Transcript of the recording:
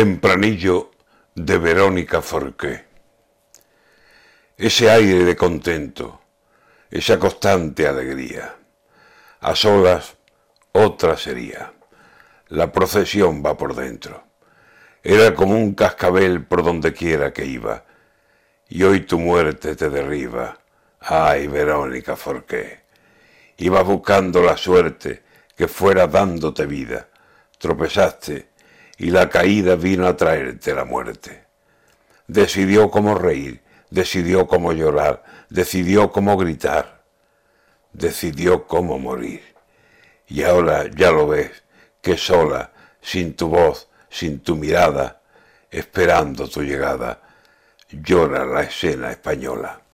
Tempranillo de Verónica Forqué. Ese aire de contento, esa constante alegría. A solas otra sería. La procesión va por dentro. Era como un cascabel por donde quiera que iba. Y hoy tu muerte te derriba. Ay, Verónica Forqué. Ibas buscando la suerte que fuera dándote vida. Tropezaste y la caída vino a traerte la muerte. Decidió cómo reír, decidió cómo llorar, decidió cómo gritar, decidió cómo morir. Y ahora ya lo ves, que sola, sin tu voz, sin tu mirada, esperando tu llegada, llora la escena española.